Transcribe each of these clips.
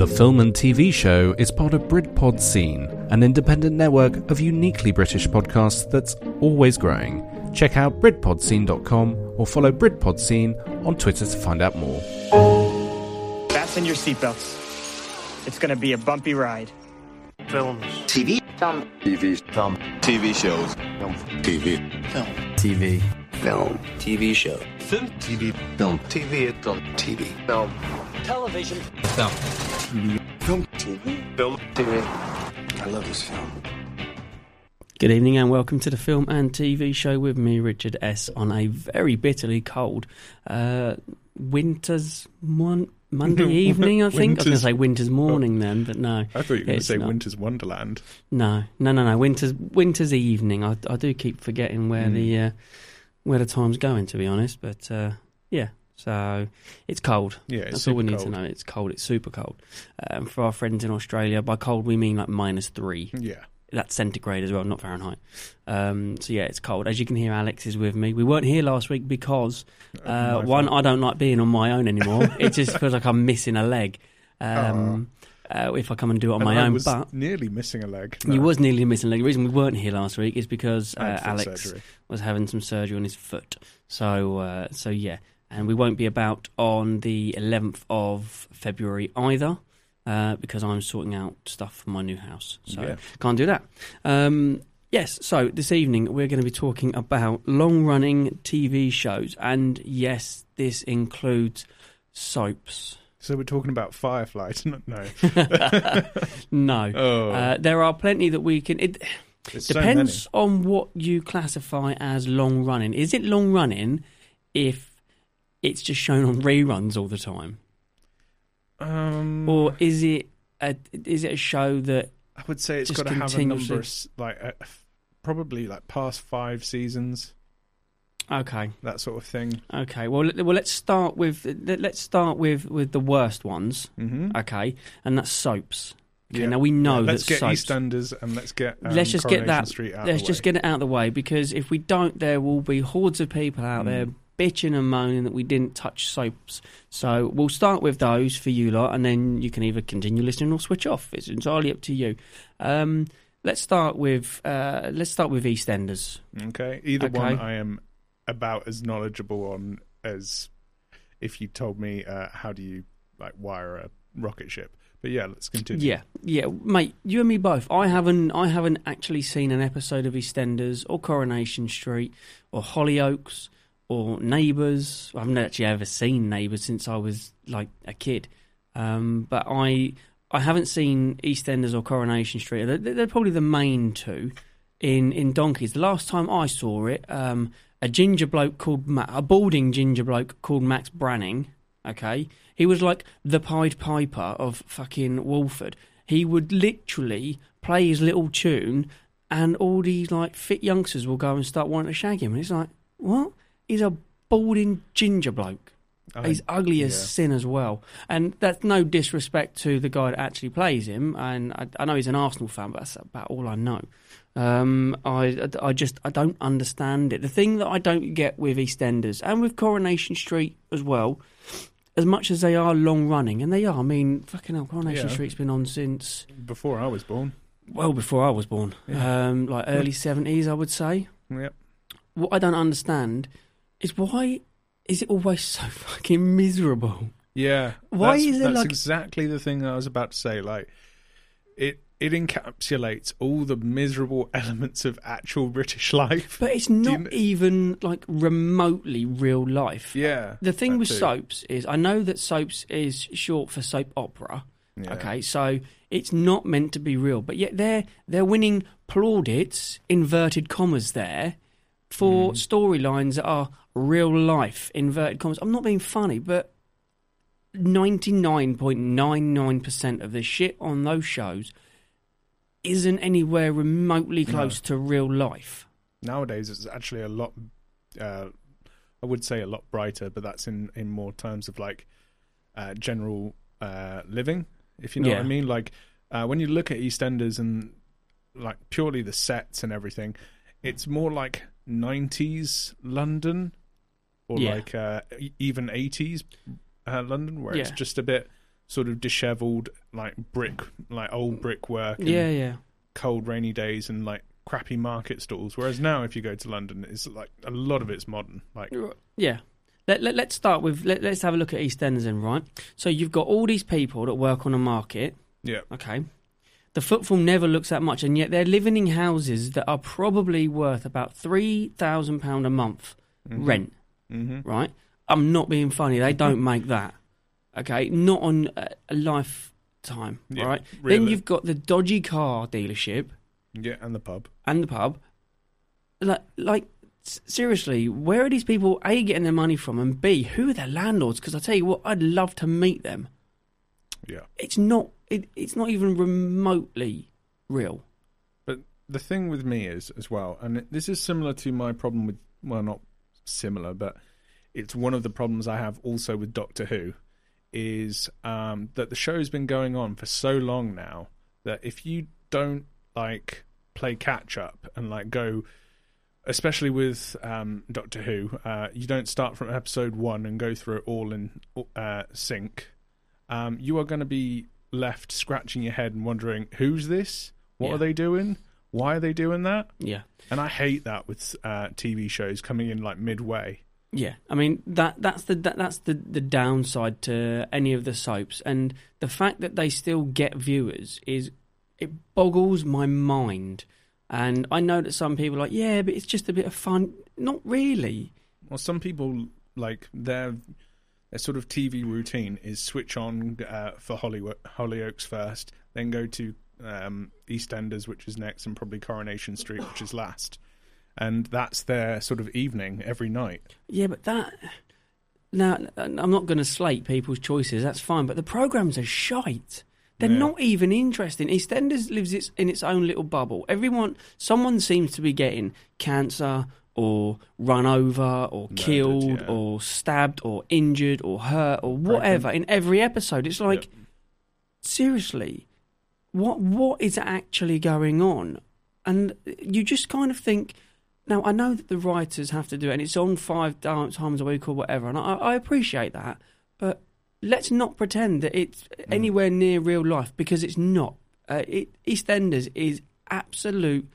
The Film and TV Show is part of Britpod Scene, an independent network of uniquely British podcasts that's always growing. Check out BritpodScene.com or follow Britpod Scene on Twitter to find out more. Fasten your seatbelts. It's gonna be a bumpy ride. Films. TV. Film. TV. Film. TV shows. Film. TV. Film. TV. Film. TV show. Film. TV. Film. TV. Film. TV. Film. Television. Film. Film. TV. Film. TV. I love this film. Good evening and welcome to the film and TV show with me, Richard S. On a very bitterly cold uh, winter's mon- Monday evening, I think. I was going to say winter's morning then, but no. I thought you were going to say not. Winter's Wonderland. No, no, no, no. Winter's winter's evening. I, I do keep forgetting where Mm. the uh, where the time's going, to be honest. But uh, yeah, so it's cold. Yeah, it's That's all we need cold. to know. It's cold. It's super cold. Um, for our friends in Australia, by cold we mean like minus three. Yeah. That's centigrade as well, not Fahrenheit. Um, so yeah, it's cold. As you can hear, Alex is with me. We weren't here last week because uh, one. I don't like being on my own anymore. it just feels like I'm missing a leg. Um, uh, if I come and do it on And my I own, was but nearly missing a leg. you No, was nearly missing a leg. The reason we weren't here last week is because uh, Alex surgery. was having some surgery on his foot. So, uh, so yeah, and we won't be about on the 11th of February either. Uh, because I'm sorting out stuff for my new house, so Yeah. can't do that. Um, yes, so this evening we're going to be talking about long-running TV shows, and yes, this includes soaps. So we're talking about Firefly. No, no. No, Oh, uh, there are plenty that we can. It, it's so Depends on what you classify as long running. Is it long running if it's just shown on reruns all the time. Um, or is it a is it a show that I would say it's got to have a number of like uh, probably like past five seasons, okay that sort of thing. okay well well let's start with let- let's start with with the worst ones Mm-hmm. okay and that's soaps. Okay, Yeah. now we know let's that get soaps. EastEnders and let's get um, let's just get that. Out Let's just way. get it out of the way because if we don't, there will be hordes of people out there Mm. Bitching and moaning that we didn't touch soaps. So we'll start with those for you lot, and then you can either continue listening or switch off. It's entirely up to you. Um, let's start with uh, let's start with EastEnders. Okay, either Okay. one I am about as knowledgeable on as if you told me uh, how do you like wire a rocket ship. But yeah, let's continue. Yeah, yeah, mate. You and me both. I haven't I haven't actually seen an episode of EastEnders or Coronation Street or Hollyoaks or Neighbours. I haven't actually ever seen Neighbours since I was like a kid. Um, but I I haven't seen EastEnders or Coronation Street. They're, they're probably the main two in in Donkeys. The last time I saw it, um, a ginger bloke called Ma- a balding ginger bloke called Max Branning. Okay, he was like the Pied Piper of fucking Walford. He would literally play his little tune, and all these like fit youngsters will go and start wanting to shag him. And it's like, what? He's a balding ginger bloke. I- He's ugly as yeah. sin as well, and that's no disrespect to the guy that actually plays him. And I, I know he's an Arsenal fan, but that's about all I know. Um, I, I just I don't understand it. The thing that I don't get with EastEnders and with Coronation Street as well, as much as they are long running, and they are. I mean, fucking hell, Coronation Yeah. Street's been on since before I was born. well before I was born. Yeah. Um, like early seventies, I would say. Yep. What I don't understand is why is it always so fucking miserable? Yeah. Why that's, is it that's like- exactly the thing I was about to say. Like it it encapsulates all the miserable elements of actual British life. But it's not kn- even like remotely real life. yeah. The thing with too. soaps is I know that soaps is short for soap opera. Yeah. Okay, so it's not meant to be real, but yet they're they're winning plaudits, inverted commas there, for Mm. storylines that are real life, inverted commas. I'm not being funny, but 99.99% of the shit on those shows isn't anywhere remotely No. close to real life. Nowadays it's actually a lot uh I would say a lot brighter, but that's in in more terms of like uh general uh living, if you know what I mean. Like uh when you look at EastEnders and like purely the sets and everything, it's more like 90s London or Yeah. like uh, even 80s uh, London, where it's just a bit sort of dishevelled, like brick, like old brickwork. And Yeah, yeah. Cold, rainy days and like crappy market stalls. Whereas now, if you go to London, it's like a lot of it's modern. Like, Yeah. Let, let, let's start with, let, let's have a look at East EastEnders then, right? So you've got all these people that work on a market, yeah, okay? The footfall never looks that much, and yet they're living in houses that are probably worth about £3,000 a month rent, hmm right? I'm not being funny. They don't make that, okay? Not on a, a lifetime, Yeah, right? really. Then you've got the dodgy car dealership yeah, and the pub. and the pub. Like, like seriously, where are these people a getting their money from, and b who are their landlords? Because I tell you what, I'd love to meet them. Yeah. It's not. It, it's not even remotely real. But the thing with me is as well, and this is similar to my problem with well, not similar, but it's one of the problems I have also with Doctor Who, is um, that the show's been going on for so long now that if you don't like play catch up and like go, especially with um, Doctor Who, uh, you don't start from episode one and go through it all in uh, sync. Um, you are going to be left scratching your head and wondering who's this, what Yeah. are they doing, why are they doing that, Yeah. and I hate that with uh, TV shows coming in like midway. Yeah, I mean that that's the that, that's the the downside to any of the soaps, and the fact that they still get viewers is it boggles my mind. And I know that some people are like, yeah, but it's just a bit of fun. Not really. Well, some people like their their sort of TV routine is switch on uh, for Hollywood, Hollyoaks first, then go to um, EastEnders, which is next, and probably Coronation Street, which is last, and that's their sort of evening every night. Yeah, but that. Now, I'm not going to slate people's choices. That's fine, but the programs are shite. They're Yeah. not even interesting. EastEnders lives its, in its own little bubble. Everyone, someone seems to be getting cancer or run over or Murdered, killed yeah. or stabbed or injured or hurt or whatever in every episode. It's like, Yep. seriously, what what is actually going on? And you just kind of think. Now I know that the writers have to do it, and it's on five times a week or whatever, and I, I appreciate that. But let's not pretend that it's anywhere near real life because it's not. Uh, it, EastEnders is absolute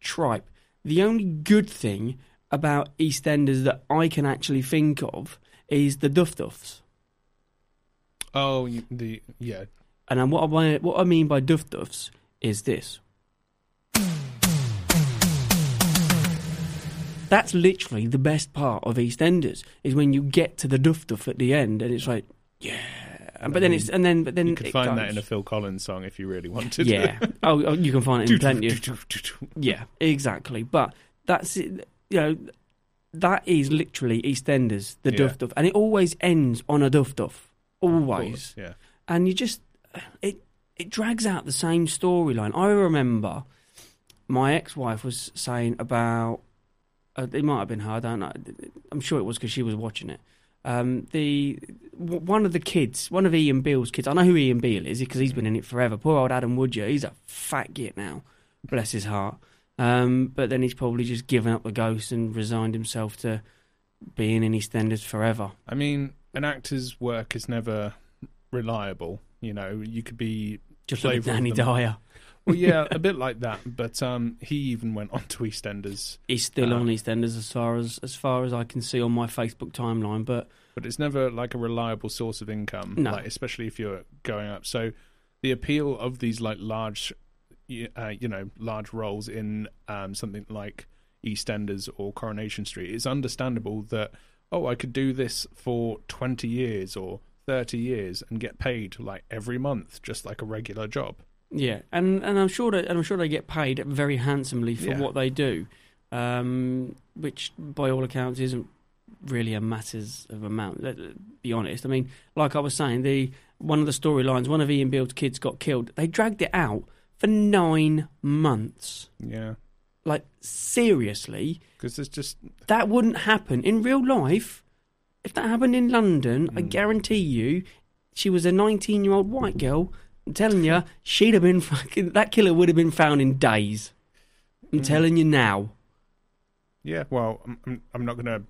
tripe. The only good thing about EastEnders that I can actually think of is the Duff Duffs. Oh, the yeah, And what I what I mean by Duff Duffs is this. That's literally the best part of EastEnders is when you get to the Duff Duff at the end, and it's like, yeah. But then it's and then but then you could find goes. that in a Phil Collins song if you really wanted. yeah. oh, oh, you can find it in plenty yeah, exactly. But that's it. You know, that is literally EastEnders, the Yeah. Duff Duff, and it always ends on a Duff Duff, always. course, yeah. And you just it it drags out the same storyline. I remember my ex-wife was saying about uh, it might have been her. I don't know. I'm sure it was because she was watching it. Um, the w- one of the kids, one of Ian Beale's kids. I know who Ian Beale is because he's been in it forever. Poor old Adam Woodyatt. He's a fat git now. Bless his heart. Um, but then he's probably just given up the ghost and resigned himself to being in EastEnders forever. I mean, an actor's work is never reliable. You know, you could be Just like Danny. Dyer. Well, yeah, a bit like that. But um, he even went on to EastEnders. He's still Uh, on EastEnders as far as as far as I can see on my Facebook timeline. But but it's never like a reliable source of income. No. like, especially if you're going up. So the appeal of these like large, uh, you know, large roles in um, something like EastEnders or Coronation Street is understandable. That oh, I could do this for twenty years or thirty years and get paid like every month, just like a regular job. Yeah, and and I'm sure that and I'm sure they get paid very handsomely for Yeah. what they do, um, which by all accounts isn't really a matters of amount. Let's be honest. I mean, like I was saying, the one of the storylines, one of Ian Beale's kids got killed. They dragged it out for nine months. Yeah, Like seriously, because there's just that wouldn't happen in real life. If that happened in London, I Mm. guarantee you, she was a 19 year old white girl. I'm telling you, she'd have been fucking. That killer would have been found in days. I'm Mm. telling you now. Yeah, well, I'm I'm, not going to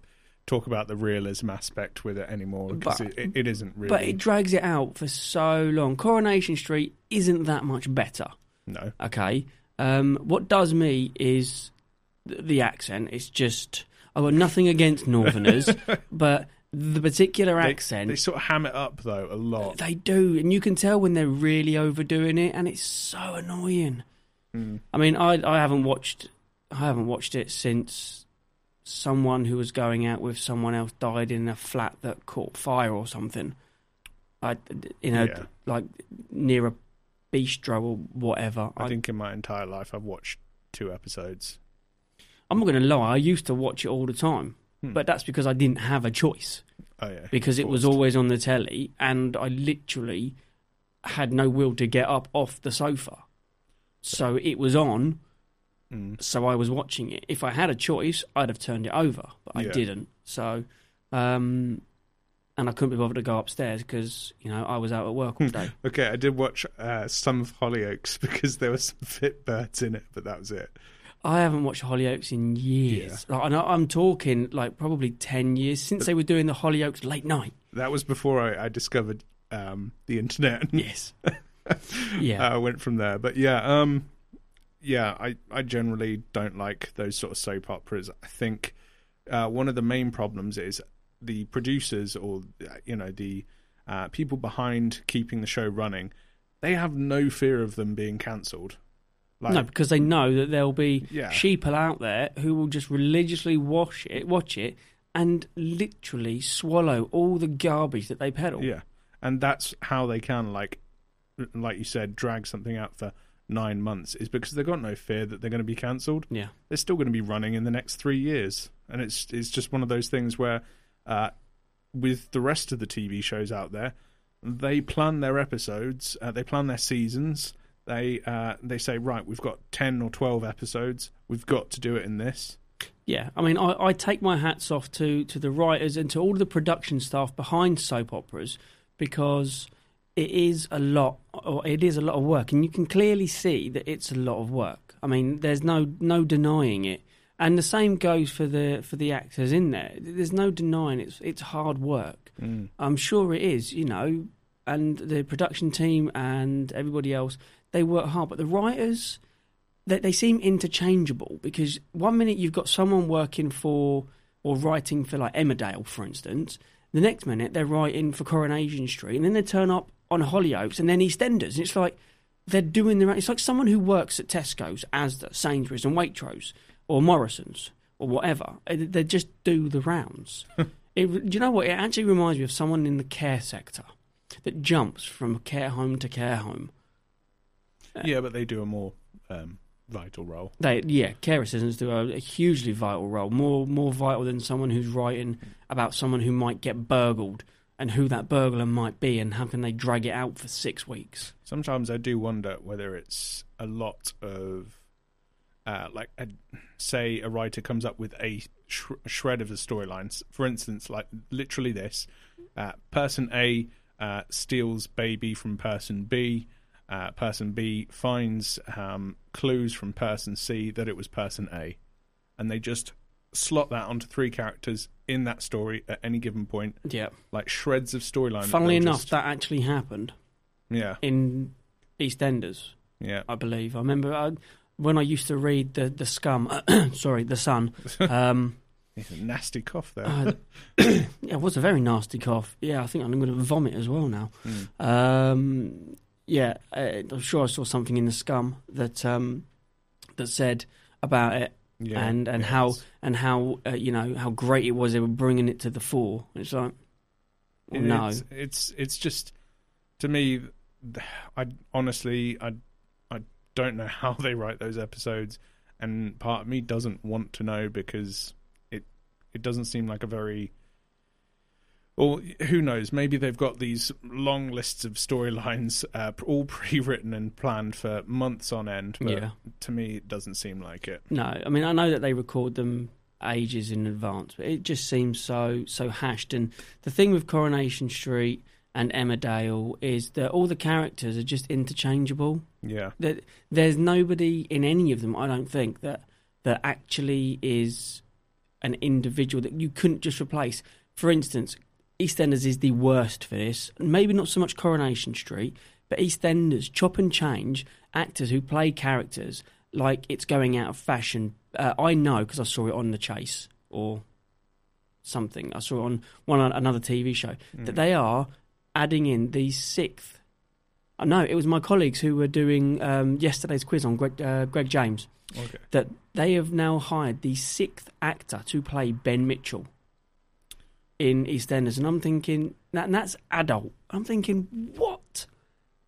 talk about the realism aspect with it anymore because it, it, it isn't really. But it drags it out for so long. Coronation Street isn't that much better. no, Okay. Um, what does me is the accent. It's just I've got nothing against Northerners, but the particular they, accent they sort of ham it up though a lot. They do, and you can tell when they're really overdoing it, and it's so annoying. Mm. I mean, I I haven't watched I haven't watched it since someone who was going out with someone else died in a flat that caught fire or something. I you know Yeah. like near a bistro or whatever. I I, think in my entire life I've watched two episodes. I'm not going to lie. I used to watch it all the time, Hmm. but that's because I didn't have a choice. Oh yeah, because it was always on the telly, and I literally had no will to get up off the sofa. So it was on, Mm. so I was watching it. If I had a choice, I'd have turned it over, but I Yeah. didn't. So, um, and I couldn't be bothered to go upstairs because you know I was out at work all day. Okay, I did watch uh, some of Hollyoaks because there were some fit birds in it, but that was it. I haven't watched Hollyoaks in years. Like, and I- I'm talking like probably ten years since they were doing the Hollyoaks late night. That was before I, I discovered um, the internet. Yes. yeah. I went from there. But yeah, um, yeah, I, I generally don't like those sort of soap operas. I think uh, one of the main problems is the producers or uh, you know the uh, people behind keeping the show running. They have no fear of them being cancelled. Like, no, because they know that there'll be Yeah. sheeple out there who will just religiously watch it, watch it, and literally swallow all the garbage that they peddle. Yeah, and that's how they can like, like you said, drag something out for nine months is because they've got no fear that they're going to be cancelled. Yeah. They're still going to be running in the next three years, and it's it's just one of those things where, uh, with the rest of the TV shows out there, they plan their episodes, uh, they plan their seasons. They uh, they say right, we've got ten or twelve episodes. We've got to do it in this. Yeah, I mean, I, I take my hats off to, to the writers and to all the production staff behind soap operas because it is a lot, or it is a lot of work, and you can clearly see that it's a lot of work. I mean, there's no no denying it, and the same goes for the for the actors in there. There's no denying it's it's hard work. I'm sure it is, you know, and the production team and everybody else they work hard, but the writers they, they seem interchangeable because one minute you've got someone working for or writing for like Emmerdale, for instance. The next minute they're writing for Coronation Street, and then they turn up on Hollyoaks and then EastEnders, and it's like they're doing their. It's like someone who works at Tesco's, Asda, Sainsbury's, and Waitrose, or Morrison's, or whatever. They just do the rounds. it, do you know what? It actually reminds me of someone in the care sector that jumps from care home to care home. Yeah, but they do a more um, vital role. They yeah, care assistants do a, a hugely vital role, more more vital than someone who's writing about someone who might get burgled and who that burglar might be and how can they drag it out for six weeks. Sometimes I do wonder whether it's a lot of, uh, like, a, say, a writer comes up with a sh- shred of the storylines. For instance, like literally this: uh, person A uh, steals baby from person B. Uh, person B finds um, clues from person C that it was person A, and they just slot that onto three characters in that story at any given point, Yeah. like shreds of storyline. Funnily they'll enough, just- that actually happened yeah, in EastEnders, yeah. I believe. I remember I, when I used to read the the Scum, sorry, the Sun. Um, It's a nasty cough there. uh, yeah, it was a very nasty cough. Yeah, I think I'm going to vomit as well now. Mm. Um, yeah, uh, I'm sure I saw something in the Scum that um, that said about it Yeah, and and yeah, how and how uh, you know how great it was they were bringing it to the fore. It's like, well, no, it's, it's it's just to me. I honestly I I don't know how they write those episodes, and part of me doesn't want to know because it it doesn't seem like a very. Or who knows? Maybe they've got these long lists of storylines, uh, all pre-written and planned for months on end. But Yeah. to me, it doesn't seem like it. no. I mean, I know that they record them ages in advance, but it just seems so so hashed. And the thing with Coronation Street and Emmerdale is that all the characters are just interchangeable. Yeah, that there's nobody in any of them, I don't think, that that actually is an individual that you couldn't just replace. For instance, EastEnders is the worst for this. Maybe not so much Coronation Street, but EastEnders chop and change actors who play characters like it's going out of fashion. Uh, I know because I saw it on The Chase or something. I saw it on one another TV show that they are adding in the sixth. Uh, no, it was my colleagues who were doing um, yesterday's quiz on Greg, uh, Greg James Okay. that they have now hired the sixth actor to play Ben Mitchell in EastEnders, and I'm thinking that and that's adult. I'm thinking, what?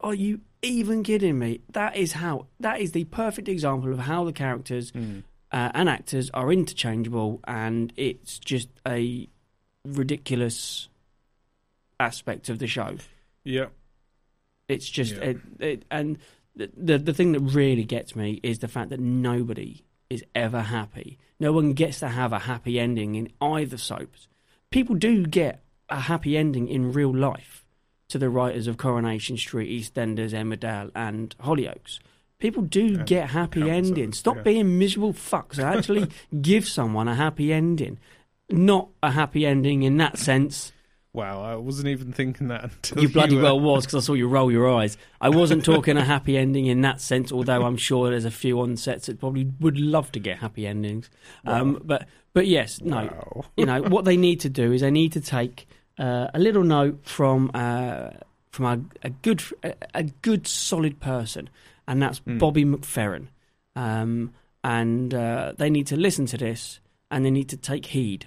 Are you even kidding me? That is how. That is the perfect example of how the characters Mm. uh, and actors are interchangeable, and it's just a ridiculous aspect of the show. Yeah. It's just Yeah. it, it, and the, the the thing that really gets me is the fact that nobody is ever happy. No one gets to have a happy ending in either soaps. People do get a happy ending in real life to the writers of Coronation Street, EastEnders, Emmerdale, and Hollyoaks. People do get happy endings. Stop yeah. being miserable fucks and actually give someone a happy ending. Not a happy ending in that sense. Wow, I wasn't even thinking that until You bloody were- well was because I saw you roll your eyes. I wasn't talking a happy ending in that sense, although I'm sure there's a few on sets that probably would love to get happy endings. Um, but but yes, no, Wow. you know what they need to do is they need to take uh, a little note from uh, from a, a good a, a good solid person, and that's Mm. Bobby McFerrin. Um, and uh, they need to listen to this and they need to take heed.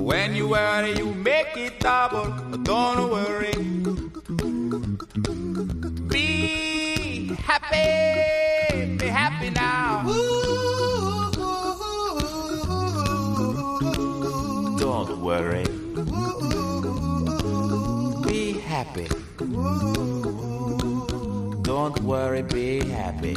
When you worry, you make it double. Don't worry. Be happy. Be happy now. Don't worry. Be happy. Don't worry, be happy.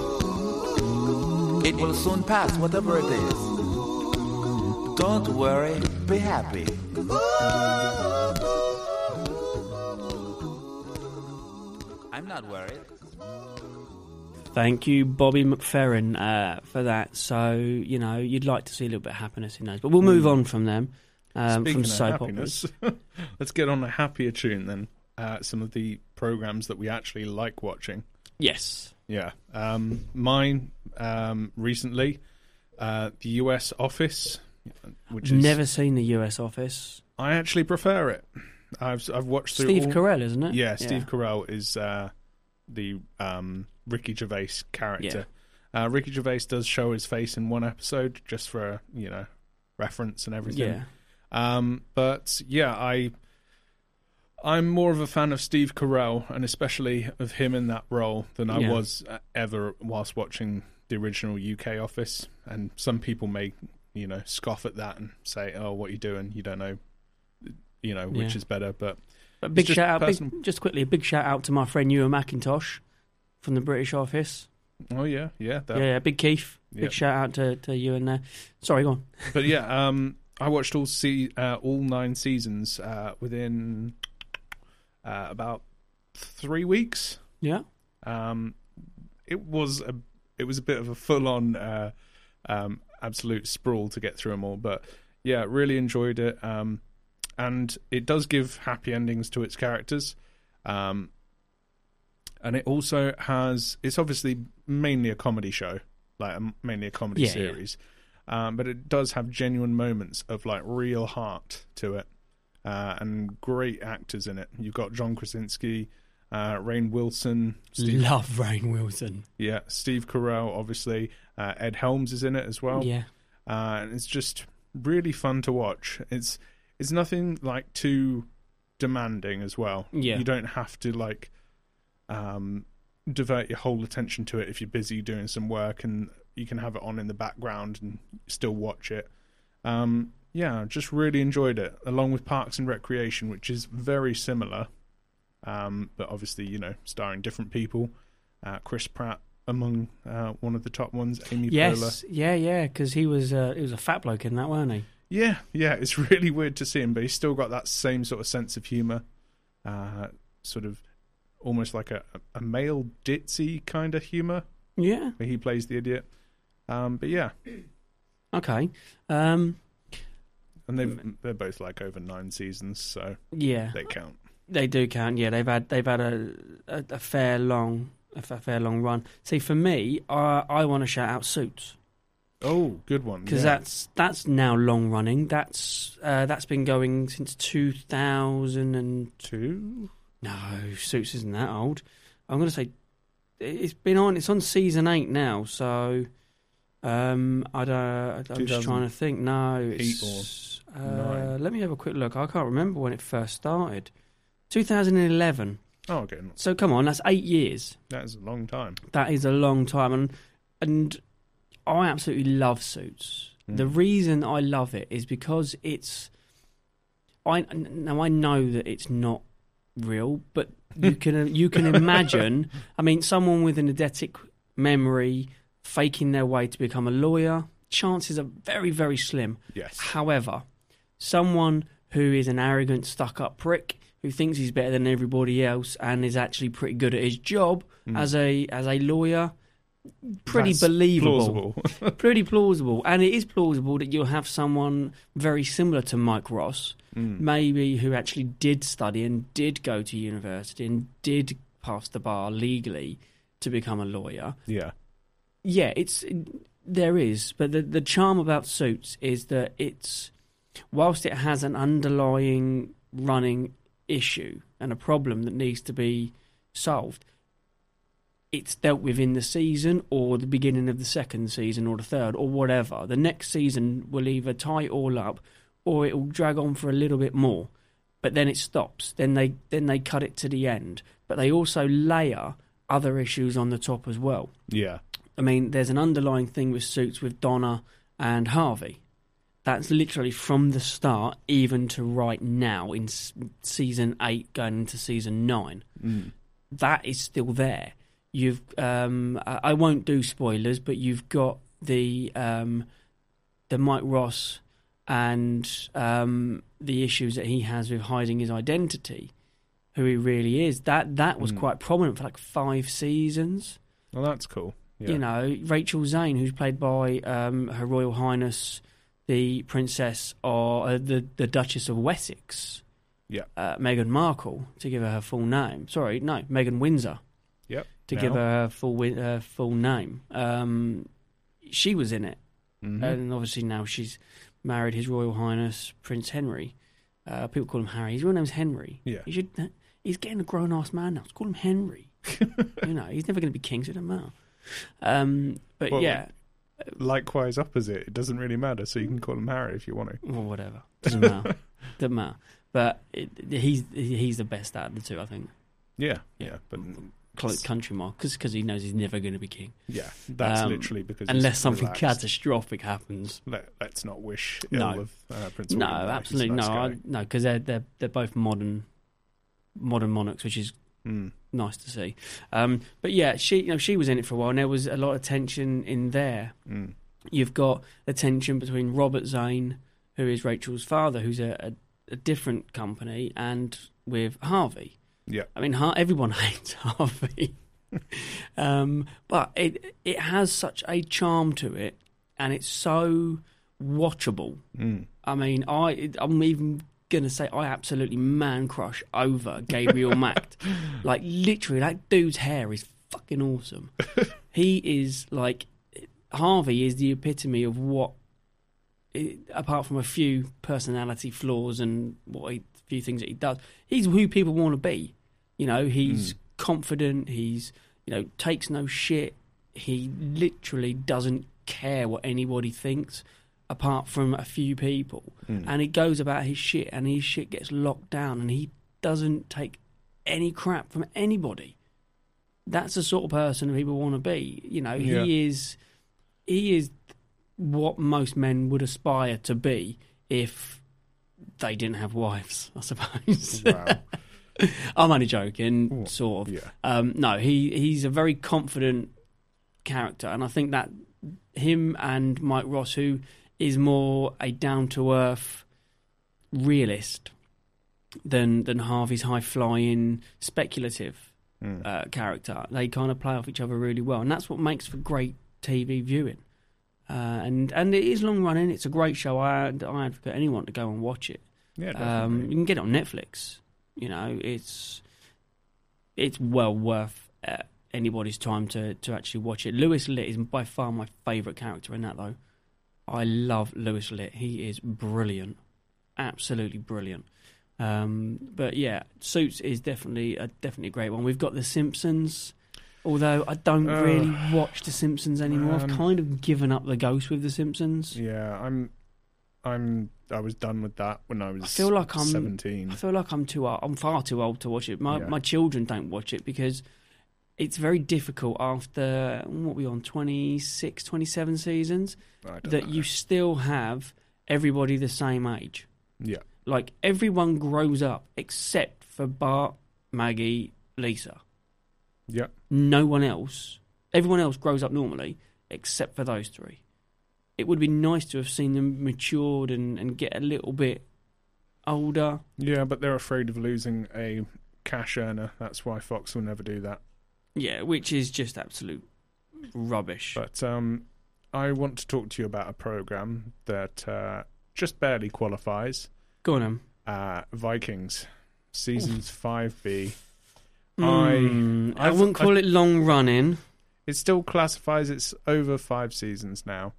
It will soon pass, whatever it is. Don't worry, be happy. I'm not worried. Thank you, Bobby McFerrin, uh, for that. So you know you'd like to see a little bit of happiness in those, but we'll move on from them. Um, Speaking from of soap operas. happiness, let's get on a happier tune then. Uh, some of the programs that we actually like watching. Yes. Yeah. Um, mine um, recently, uh, the US Office, which is Never seen the US Office. I actually prefer it. I've I've watched through Steve all- Carell, isn't it? Yeah, Steve Carell is uh, the um, Ricky Gervais character. Uh, Ricky Gervais does show his face in one episode just for you know reference and everything. Yeah. Um, but yeah, I I'm more of a fan of Steve Carell and especially of him in that role than I Yeah. was uh, ever whilst watching the original UK Office. And some people may you know scoff at that and say, "Oh, what are you doing? You don't know." You know which Yeah. is better, but A big just shout out, personal- big, just quickly, a big shout out to my friend Ewen MacIntosh from the British Office. oh yeah, yeah, that, yeah, yeah, big Keith. Big shout out to, to Ewan there. Sorry, go on. But yeah, um, I watched all se- uh, all nine seasons uh, within uh, about three weeks. Yeah. Um, it was a it was a bit of a full on uh, um, absolute sprawl to get through them all, but yeah, really enjoyed it. Um, and it does give happy endings to its characters. Um, and it also has it's obviously mainly a comedy show, like um, mainly a comedy Yeah, yeah. series. Um, but it does have genuine moments of like real heart to it, uh, and great actors in it. You've got John Krasinski, uh, Rainn Wilson, Steve Love Rainn Wilson. yeah, Steve Carell, obviously. Uh, Ed Helms is in it as well. yeah. Uh, and it's just really fun to watch. It's it's nothing like too demanding as well. Yeah. You don't have to like um, divert your whole attention to it if you're busy doing some work, and you can have it on in the background and still watch it. Um, yeah, just really enjoyed it, along with Parks and Recreation, which is very similar, um, but obviously you know starring different people. Uh, Chris Pratt among uh, one of the top ones, Amy Poehler. Yes. Yeah, yeah, because he was uh, he was a fat bloke in that, weren't he? Yeah, yeah, it's really weird to see him, but he's still got that same sort of sense of humor, uh, sort of almost like a, a male ditzy kind of humor Yeah. where he plays the idiot. Um, but yeah, Okay. Um, and they've they're both like over nine seasons, so yeah. they count. They do count. Yeah, they've had they've had a a, a fair long a fa- fair long run. See, for me, I I want to shout out Suits Oh, good one. because yeah. that's that's now long running. That's uh, that's been going since two thousand and two. no Suits isn't that old. I'm going to say it's been on. It's on season eight now. So um, I don't. I'm just trying to think. No, it's, uh, let me have a quick look. I can't remember when it first started. 2011. Oh, okay, So come on, that's eight years. that is a long time. That is a long time, and and I absolutely love Suits. Mm. The reason I love it is because it's. I now I know that it's not real, but You can you can imagine. I mean, someone with an eidetic memory faking their way to become a lawyer. Chances are very very slim. Yes. However, someone who is an arrogant, stuck-up prick who thinks he's better than everybody else and is actually pretty good at his job mm. as a as a lawyer, pretty That's believable Plausible. pretty plausible, and it is plausible that you'll have someone very similar to Mike Ross, mm. maybe who actually did study and did go to university and did pass the bar legally to become a lawyer. yeah. Yeah, it's there is, but the the charm about Suits is that it's whilst it has an underlying running issue and a problem that needs to be solved, it's dealt with in the season or the beginning of the second season or the third or whatever. The next season will either tie it all up or it will drag on for a little bit more. But then it stops. Then they then they cut it to the end. But they also layer other issues on the top as well. Yeah. I mean, there's an underlying thing with suits with Donna and Harvey. That's literally from the start, even to right now in season eight, going into season nine. That is still there. You've, um, I won't do spoilers, but you've got the um, the Mike Ross and um, the issues that he has with hiding his identity, who he really is. That that was quite prominent for like five seasons. Well, that's cool. Yeah. You know, Rachel Zane, who's played by um, Her Royal Highness the Princess or uh, the the Duchess of Wessex, Yeah. uh, Meghan Markle, to give her her full name. Sorry, no, Meghan Windsor, Yep. to Now. give her her full wi- her full name. Um, she was in it, Mhm. and obviously now she's married His Royal Highness Prince Henry. Uh, people call him Harry. His real name's Henry. Yeah. he should. He's getting a grown ass man now. Let's call him Henry. you know, he's never going to be king, so it doesn't matter. Um, but Well, yeah, Likewise, opposite. It doesn't really matter. So you can call him Harry if you want to. or whatever. Doesn't matter. Doesn't matter. But it, he's he's the best out of the two, I think. Yeah. Yeah. But Cl- Country Mark, because he knows he's never going to be king yeah, that's Um, literally because unless something relaxed. catastrophic happens. Let, let's not wish No. of uh, Prince No, William. though. He's absolutely no, I, no, because they're they're they're both modern modern monarchs, which is Mm. nice to see. Um, but yeah, she you know she was in it for a while, and there was a lot of tension in there. Mm. You've got the tension between Robert Zane, who is Rachel's father, who's a, a, a different company, and with Harvey. Yeah. I mean, Har- everyone hates Harvey, um, but it it has such a charm to it, and it's so watchable. Mm. I mean, I I'm even gonna say I absolutely man crush over Gabriel Macht. Like literally, that dude's hair is fucking awesome. he is like Harvey is the epitome of what, i apart from a few personality flaws and what he, few things that he does, he's who people want to be. You know, he's hmm. confident. He's you know takes no shit. He literally doesn't care what anybody thinks, apart from a few people. And he goes about his shit, and his shit gets locked down, and he doesn't take any crap from anybody. That's the sort of person people want to be. You know, Yeah. he is he is what most men would aspire to be if they didn't have wives, I suppose. Wow. I'm only joking, Ooh, sort of. yeah. Um, no, he he's a very confident character, and I think that him and Mike Ross, who is more a down to earth realist than than Harvey's high flying speculative Mm. uh, character, they kind of play off each other really well, and that's what makes for great TV viewing. Uh, and and it is long running. It's a great show. I I advocate anyone to go and watch it. Yeah, Um, you can get it on Netflix. You know, it's it's well worth uh, anybody's time to to actually watch it. Louis Litt is by far my favourite character in that, though. I love Louis Litt. He is brilliant, absolutely brilliant. Um, but yeah, Suits is definitely a definitely a great one. We've got The Simpsons. Although I don't Ugh. really watch The Simpsons anymore, I've Um, kind of given up the ghost with The Simpsons. yeah, I'm. I'm. I was done with that when I was. I feel like I'm- seventeen. I feel like I'm too old. I'm far too old to watch it. My Yeah. my children don't watch it because it's very difficult after what we on 26, 27 seasons that know. you still have everybody the same age. Yeah. Like everyone grows up except for Bart, Maggie, Lisa. Yeah. No one else, everyone else grows up normally except for those three. It would be nice to have seen them matured and, and get a little bit older. Yeah, but they're afraid of losing a cash earner. That's why Fox will never do that. Yeah, which is just absolute rubbish. But um, I want to talk to you about a program that uh, just barely qualifies. Go on, Em. Uh, Vikings, seasons five B. Mm, I, I've- wouldn't call it long running. It still classifies it's over five seasons now,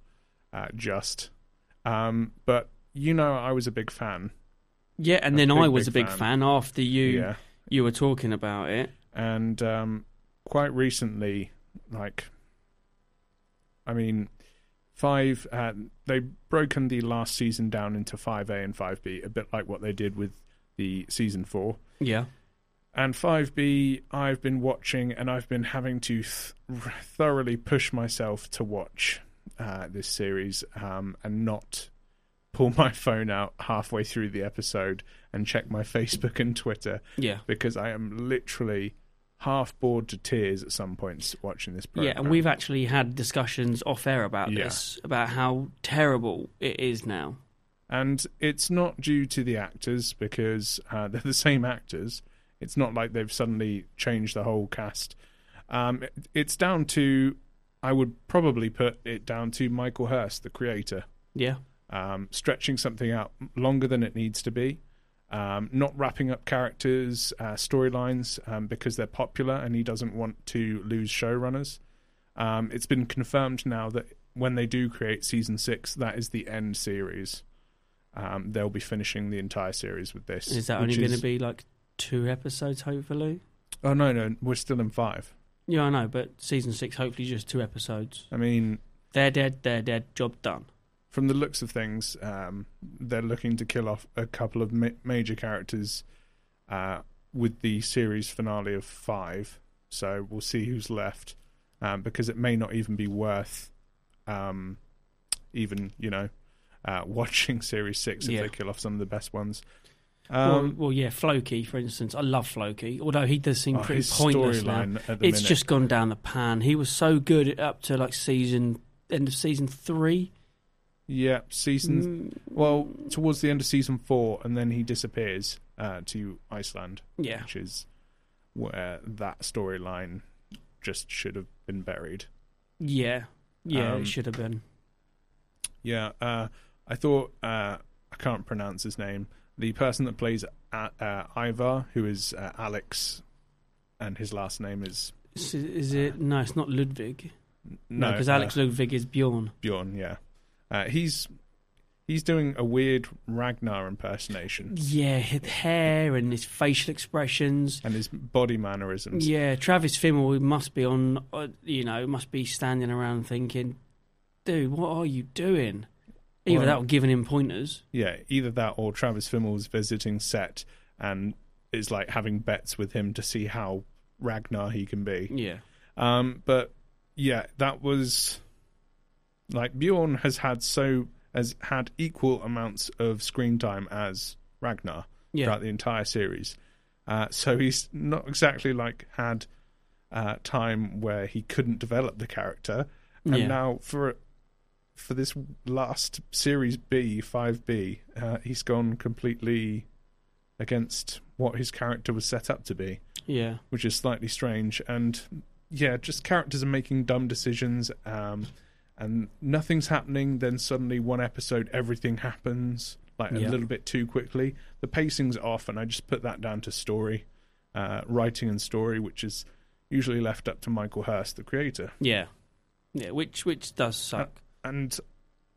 uh, just. Um, but you know, I was a big fan. Yeah, and A then big, I was big a big fan. fan, after you Yeah, you were talking about it. and um, quite recently, like, I mean, five. Uh, they've broken the last season down into five A and five B, a bit like what they did with the season four. Yeah, And 5B, I've been watching and I've been having to th- thoroughly push myself to watch uh, this series um, and not pull my phone out halfway through the episode and check my Facebook and Twitter yeah, because I am literally half bored to tears at some points watching this program. yeah. And we've actually had discussions off air about Yeah. this, about how terrible it is now. And it's not due to the actors because uh, they're the same actors. It's not like they've suddenly changed the whole cast. Um, it's down to, I would probably put it down to Michael Hirst, the creator, Yeah, um, stretching something out longer than it needs to be, um, not wrapping up characters, uh, storylines um, because they're popular and he doesn't want to lose showrunners. Um, it's been confirmed now that when they do create season six, that is the end series. Um, they'll be finishing the entire series with this. is that only going to be like two episodes? Hopefully. Oh no, no, we're still in five. Yeah, I know, but season six, hopefully, just two episodes. I mean, They're dead. They're dead. Job done. From the looks of things, um, they're looking to kill off a couple of ma- major characters uh, with the series finale of five. So we'll see who's left, um, because it may not even be worth, um, even you know, uh, watching series six if Yeah. they kill off some of the best ones. well, Um, well, yeah, Floki, for instance. I love Floki, although he does seem oh, pretty pointless now. at the It's minute. just gone down the pan. He was so good up to like season end of season three. Yeah, season Mm, well towards the end of season four, and then he disappears uh, to Iceland. yeah, which is where that storyline just should have been buried. yeah, yeah. Um, it should have been. Yeah, uh, I thought uh, I can't pronounce his name. The person that plays uh, uh, Ivar, who is uh, Alex, and his last name is Is, is it? No, it's not Ludwig. No, because uh, Alex Ludwig is Bjorn. Bjorn. Yeah, uh, he's he's doing a weird Ragnar impersonation, Yeah, his hair and his facial expressions. and his body mannerisms. Yeah, Travis Fimmel must be on. uh, You know, must be standing around thinking, "Dude, what are you doing?" Either Well- that or giving him pointers. Yeah, either that or Travis Fimmel's visiting set and is like having bets with him to see how Ragnar he can be. Yeah, Um, but yeah, that was like Bjorn has had so has had equal amounts of screen time as Ragnar yeah, throughout the entire series. Uh, so he's not exactly like had uh, time where he couldn't develop the character, and yeah. now for for this last series B five B, uh, he's gone completely against what his character was set up to be yeah. which is slightly strange. And yeah, just characters are making dumb decisions, um, and nothing's happening. Then suddenly, one episode, everything happens like a Yeah. little bit too quickly. The pacing's off, and I just put that down to story, uh, writing, and story, which is usually left up to Michael Hirst, the creator. Yeah, yeah, which which does suck. And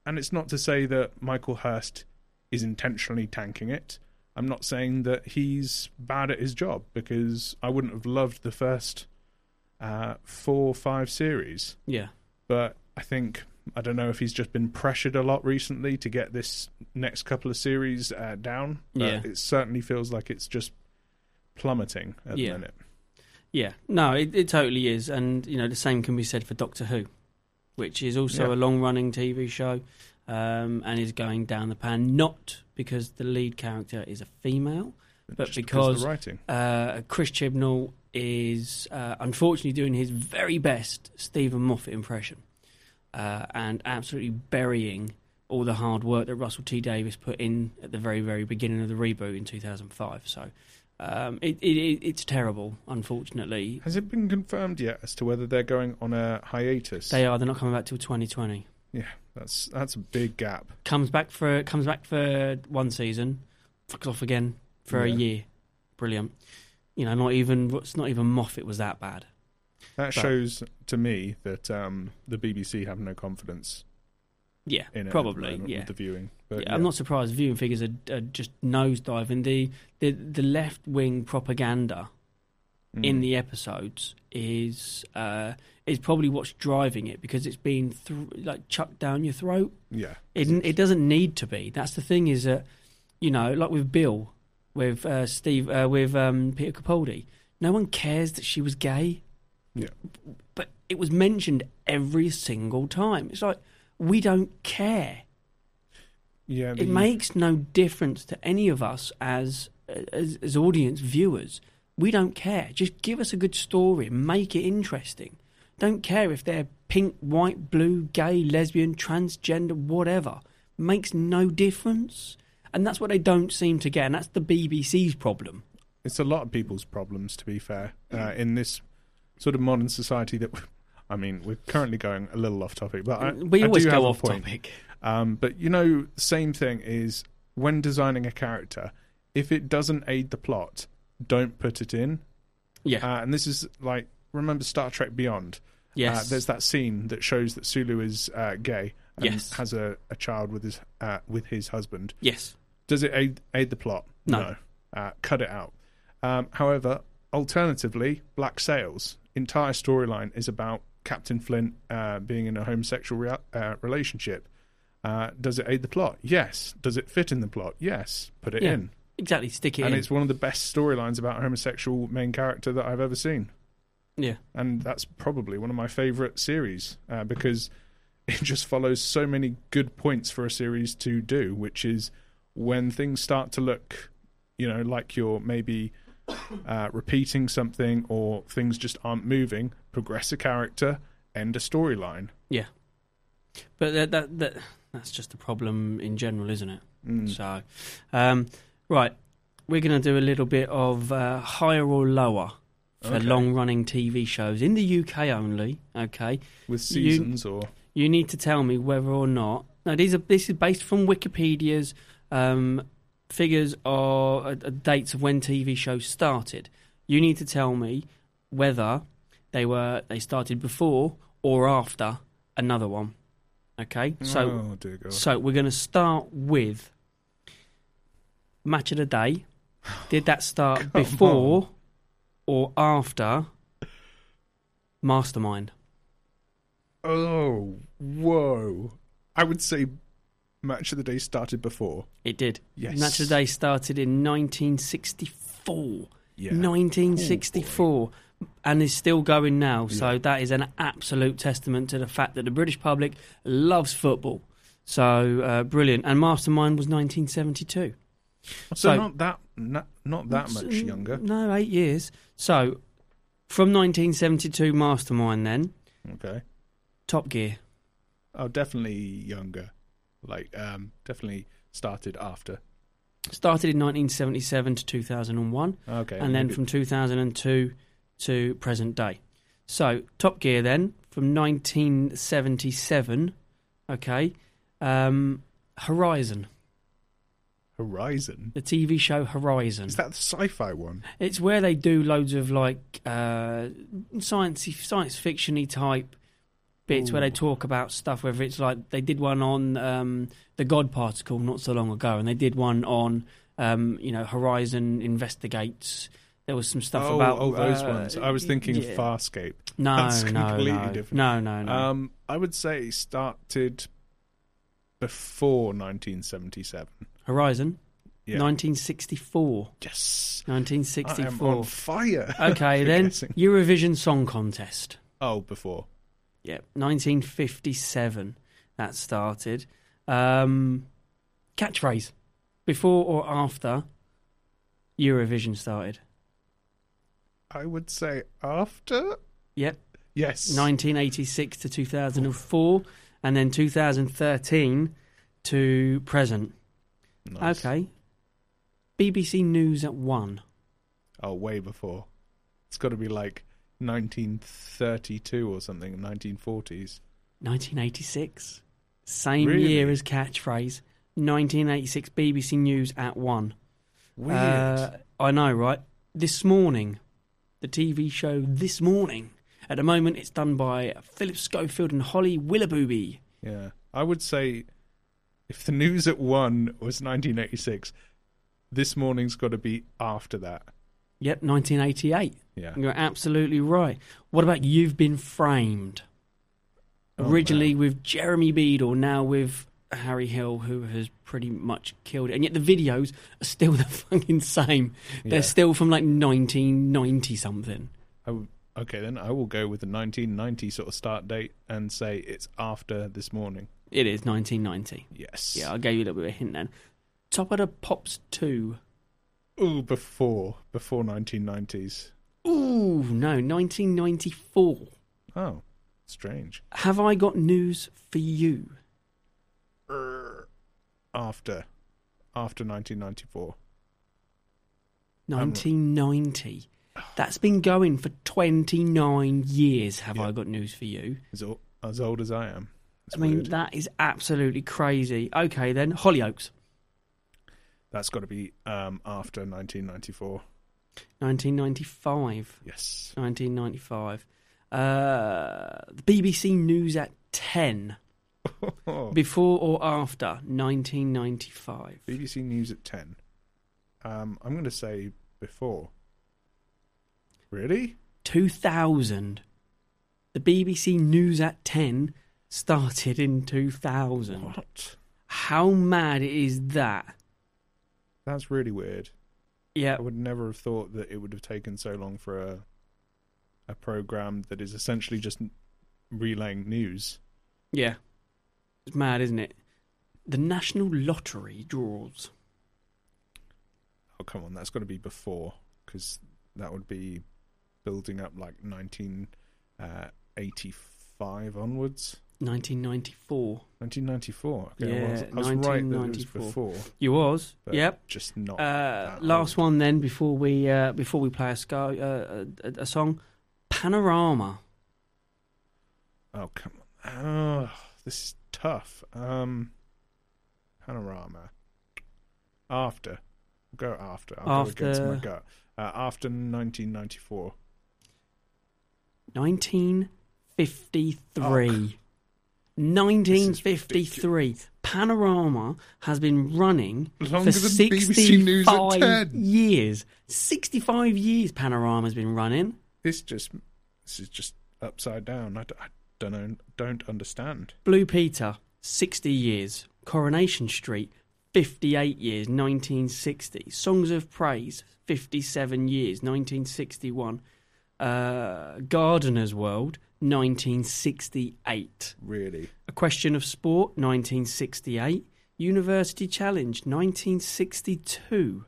and it's not to say that Michael Hirst is intentionally tanking it. I'm not saying that he's bad at his job because I wouldn't have loved the first uh, four, five series. yeah, But I think I don't know if he's just been pressured a lot recently to get this next couple of series uh, down. But Yeah. it certainly feels like it's just plummeting at Yeah. the minute. yeah. No, it, it totally is, and you know the same can be said for Doctor Who, which is also Yeah. a long-running TV show, um, and is going down the pan. Not because the lead character is a female, But Just because- writing. uh, Chris Chibnall is uh, unfortunately doing his very best Steven Moffat impression uh, and absolutely burying all the hard work that Russell T Davies put in at the very, very beginning of the reboot in 2005. So um, it, it, it's terrible, unfortunately. Has it been confirmed yet as to whether they're going on a hiatus? They are. They're not coming back till 2020. Yeah, that's that's a big gap. Comes back for comes back for one season, fucks off again for a year. Brilliant. You know, not even it's not even Moffat was that bad. That But- shows to me that um, the BBC have no confidence Yeah, in it. at the probably. moment Yeah. with the viewing. But yeah, I'm not surprised. Viewing figures are, are just nosediving. The the the left wing propaganda in Mm. the episodes is uh, is probably what's driving it because it's been th- like chucked down your throat. yeah. It it doesn't need to be. That's the thing is that you know, like with Bill, with uh, Steve, uh, with um, Peter Capaldi, no one cares that she was gay. Yeah. but it was mentioned every single time. It's like we don't care. Yeah, It makes no difference to any of us as, as as audience viewers. We don't care. Just give us a good story, make it interesting. Don't care if they're pink, white, blue, gay, lesbian, transgender, whatever. Makes no difference. And that's what they don't seem to get, and that's the BBC's problem. it's a lot of people's problems, to be fair, uh, in this sort of modern society that. I mean, we're currently going a little off topic, but I, we I always go off topic. Um, but you know, the same thing is when designing a character, if it doesn't aid the plot, don't put it in. Yeah. Uh, and this is like remember Star Trek Beyond. yes. Uh, there's that scene that shows that Sulu is uh, gay and Yes. has a, a child with his uh, with his husband. yes. Does it aid, aid the plot? No. Uh, cut it out. Um, however, alternatively, Black Sails entire storyline is about Captain Flint uh, being in a homosexual rea- uh, relationship. Uh, does it aid the plot? Yes. Does it fit in the plot? Yes. Put it Yeah. in. Exactly. Stick it in. And in. it's one of the best storylines about a homosexual main character that I've ever seen Yeah. and that's probably one of my favorite series uh, because it just follows so many good points for a series to do, which is when things start to look, you know, like you're maybe uh, repeating something or things just aren't moving, progress a character, end a storyline. Yeah. But that, that that that's just a problem in general, isn't it? Mm. So, um, right, we're going to do a little bit of uh, higher or lower for Okay. long-running TV shows in the UK only. Okay, With You- seasons or you need to tell me whether or not. Now, these are this is based from Wikipedia's um, figures or uh, uh, dates of when TV shows started. You need to tell me whether they were they started before or after another one. Okay, so oh so we're going to start with match of the day. Did that start before or after Mastermind? oh whoa! I would say Match of the Day started before. It did. Yes. Match of the Day started in 1964. Yeah. 1964. and is still going now. So that is an absolute testament to the fact that the British public loves football. So uh, brilliant. And Mastermind was 1972. So, So- not that not, not that much Mm, younger. No, eight years. So from 1972 Mastermind, then Okay. Top Gear. Oh, definitely younger. Like, um, definitely started after. Started in 1977 to 2001, Okay. and then maybe- from 2002 to present day. So Top Gear then from 1977. Okay, um, Horizon, Horizon. the TV show Horizon. Is that the sci-fi one? It's where they do loads of like uh, science science fictiony type bits where they talk about stuff. Whether it's like they did one on um, the God particle not so long ago, and they did one on um, you know Horizon investigates. There was some stuff oh, about oh, those uh, ones. I was thinking yeah. Farscape. No, That's no, completely no, different. no, no, no. Um, I would say started before 1977. Horizon, Yeah. 1964. yes. I am 1964. on fire. Okay, then guessing. Eurovision Song Contest. Oh, before. Yep, 1957 that started. Um, catchphrase before or after Eurovision started? I would say after. Yep, Yes. 1986 to 2004, and then 2013 to present. Nice. Okay. BBC News at 1. Oh, way before. It's got to be like 1932 or something, 1940s. 1986. Same Really? year as catchphrase. 1986 BBC News at 1. Weird. Uh, I know, right? This morning, the TV show This Morning. At the moment, it's done by Philip Schofield and Holly Willoughby. yeah. I would say if the news at 1 was 1986, this morning's got to be after that. Yep, 1988. Yeah. You're absolutely right. What about You've Been Framed? Oh, Originally man. with Jeremy Beadle, now with Harry Hill, who has pretty much killed it. And yet the videos are still the fucking same. They're Yeah. still from like 1990 something. I w- okay, then I will go with the 1990 sort of start date and say it's after this morning. It is 1990. Yes. Yeah, I gave you a little bit of a hint then. Top of the Pops 2. Ooh, before before 1990s. Ooh, no, 1994. Oh, strange. Have I got news for you? Er, After after 1994. 1990. That's been going for 29 years. Have Yeah. I got news for you? As, o- as old as I am. It's I mean, weird. that is absolutely crazy. Okay, then, Hollyoaks, That's got to be um, after 1994. 1995. Yes. 1995. Uh, the BBC News at 10. Before or after 1995? BBC News at 10. Um, I'm going to say before. Really? 2000. The BBC News at 10 started in 2000. What? How mad is that? That's really weird. Yeah, I would never have thought that it would have taken so long for a a program that is essentially just relaying news. yeah. It's mad, isn't it? The National Lottery draws. Oh come on, that's got to be before because that would be building up like 1985 uh, onwards. 1994. 1994. Okay, Yeah, I was, I was right that it was 1994. before. You was? Yep. Just not. Uh, last one then before we uh, before we play a, sco- uh, a, a song. Panorama. Oh come on. Oh, this is tough. Um, panorama. After. Go after. I'll go against my After- gut. Uh, after 1994. 1953. 1953. Panorama has been running Longer for than 65 BBC News years. 65 years Panorama's been running. This just. This is just upside down. I, d- I don't know. Don't understand. Blue Peter, 60 years. Coronation Street, 58 years, 1960. Songs of Praise, 57 years, 1961. Uh, Gardener's World, 1968. Really. A Question of Sport, 1968. University Challenge, 1962.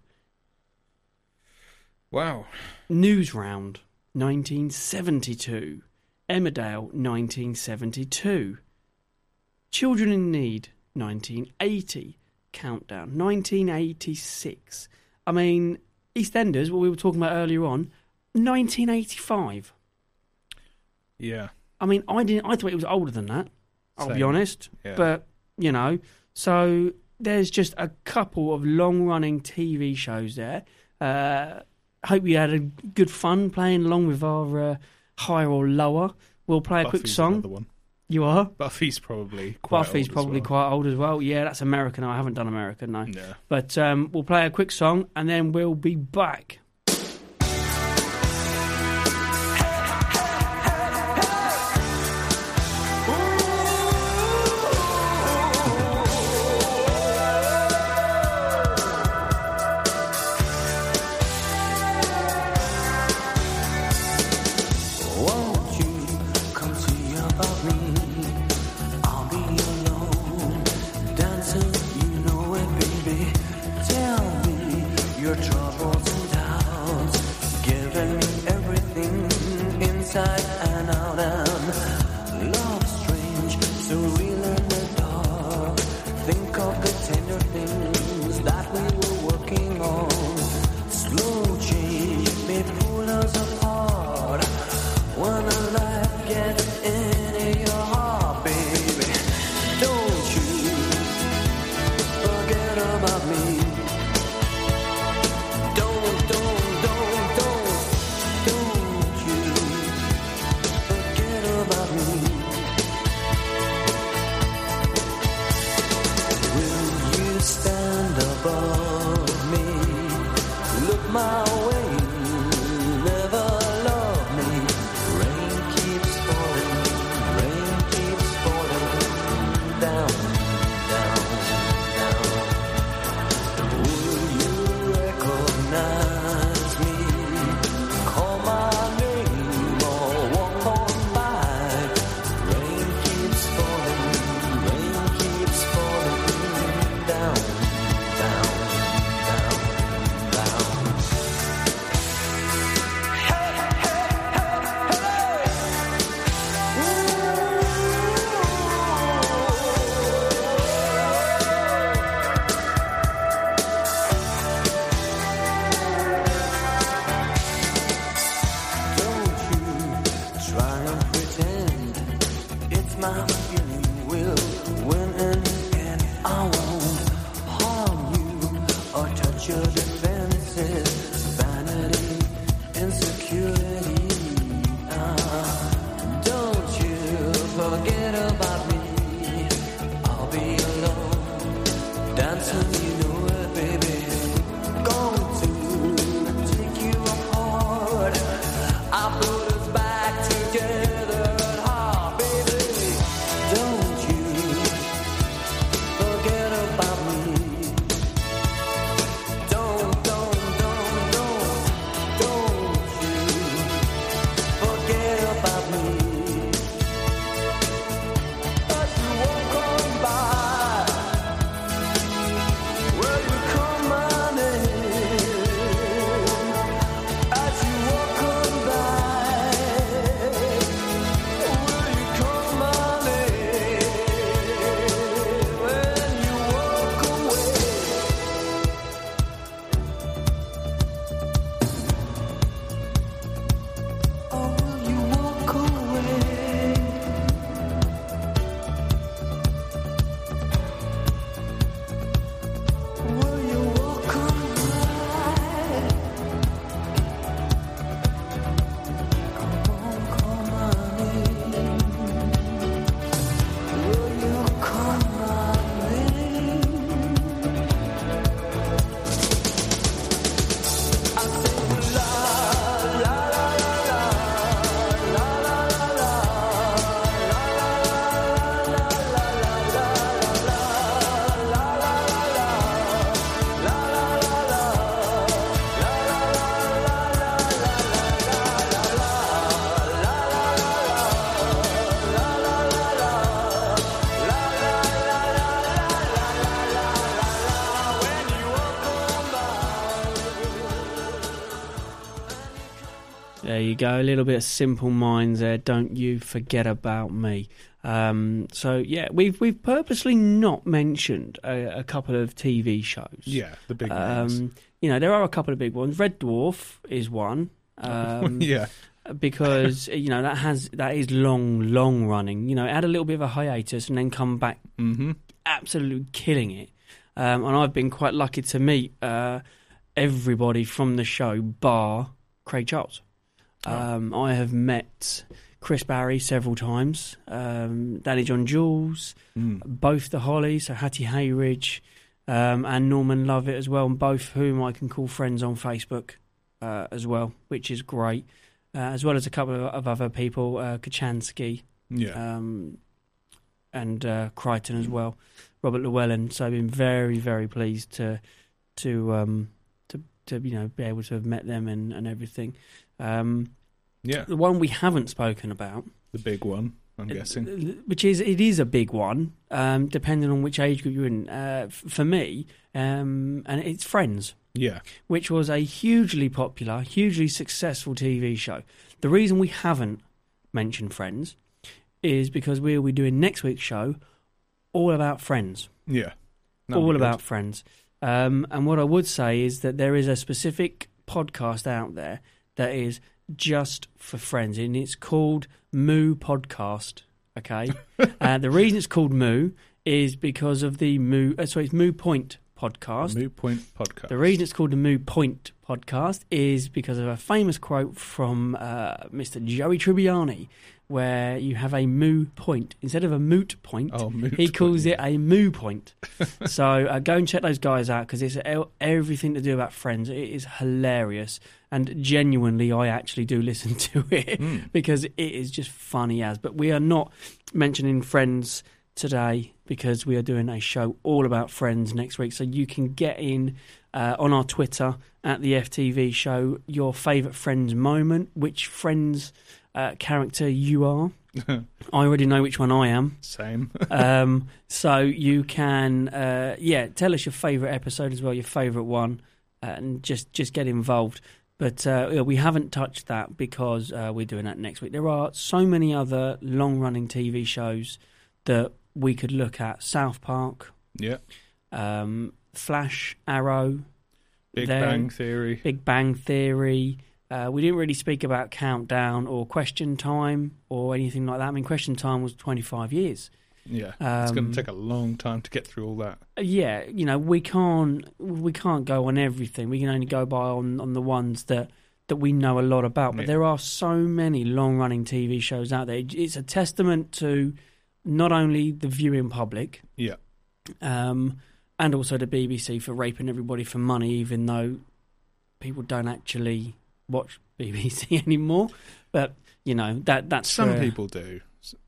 Wow. News Round, 1972. Emmerdale, 1972. Children in Need, 1980. Countdown, 1986. I mean, EastEnders, what we were talking about earlier on, 1985. Yeah. I mean, I didn't. I thought it was older than that. I'll be honest, Yeah. but you know, so there's just a couple of long-running TV shows there. Uh, hope you had a good fun playing along with our uh, higher or lower. We'll play a quick song. another one. You are. Buffy's probably quite Buffy's old as probably well. quite old as well. Yeah, that's American. I haven't done American, no. Yeah. But um, we'll play a quick song and then we'll be back. Go. A little bit of Simple Minds there. Don't you forget about me. Um, so yeah, we've we've purposely not mentioned a, a couple of TV shows. Yeah, the big names. Um, you know, there are a couple of big ones. Red Dwarf is one. Um, yeah, because you know that has that is long, long running. You know, it had a little bit of a hiatus and then come back, mm-hmm. absolutely killing it. Um, and I've been quite lucky to meet uh, everybody from the show, bar Craig Charles. Um, I have met Chris Barrie several times, um, Danny John Jules, Mm. both the Hollies, so Hattie Hayridge, um, and Norman Lovett as well, and both whom I can call friends on Facebook uh, as well, which is great. Uh, as well as a couple of, of other people, uh, Kochanski yeah, um, and uh, Kryten as well, Robert Llewellyn. So I've been very, very pleased to to um, to to you know be able to have met them and, and everything. Um, yeah. the one we haven't spoken about The big one. I'm guessing. which is it is a big one, um, depending on which age group you're in. Uh, for me, um, and it's Friends, Yeah. which was a hugely popular, hugely successful TV show. The reason we haven't mentioned Friends is because we'll be doing next week's show all about Friends Yeah. All about friends. Um, and what I would say is that there is a specific podcast out there that is just for friends, and it's called Moo Podcast. Okay, uh, the reason it's called Moo is because of the Moo. Uh, sorry, it's Moo Point podcast. Moot Point podcast. The reason it's called the Moo Point podcast is because of a famous quote from uh, Mr. Joey Tribbiani, where you have a moo point instead of a moot point. Oh, moot he calls point, it a moo point. so uh, go and check those guys out because it's everything to do about Friends. It is hilarious and genuinely, I actually do listen to it Hmm. because it is just funny as. But we are not mentioning Friends today because we are doing a show all about Friends next week. So you can get in uh, on our Twitter at the FTV show your favourite Friends moment, which Friends uh, character you are. I already know which one I am. Same. Um, so you can, uh, yeah, tell us your favourite episode as well, your favourite one, uh, and just just get involved. But uh, we haven't touched that because uh, we're doing that next week. There are so many other long-running TV shows that we could look at: South Park, yeah. um, Flash, Arrow, Big There- Bang Theory. Big Bang Theory. Uh, we didn't really speak about Countdown or Question Time or anything like that. I mean, Question Time was 25 years. Yeah. it's going Um, to take a long time to get through all that. yeah, you know, we can't we can't go on everything. We can only go by on, on the ones that that we know a lot about. But Yeah. there are so many long running TV shows out there. It's a testament to not only the viewing public, Yeah. um, and also the BBC for raping everybody for money, even though people don't actually watch BBC anymore. But you know that that's Some people do.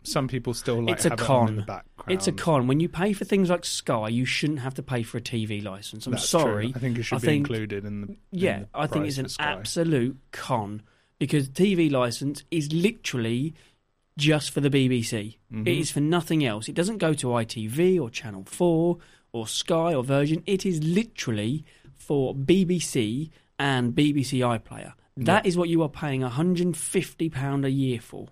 Some people still like It's a have it on in the con. background. It's a con. When you pay for things like Sky, you shouldn't have to pay for a TV license. I'm That's sorry. True. I think it should I be think- included in the. in Yeah, the I think it's an absolute con because TV license is literally just for the BBC. Mhm. It is for nothing else. It doesn't go to ITV or Channel 4 or Sky or Virgin. It is literally for BBC and BBC iPlayer. That is what you are paying £150 a year for.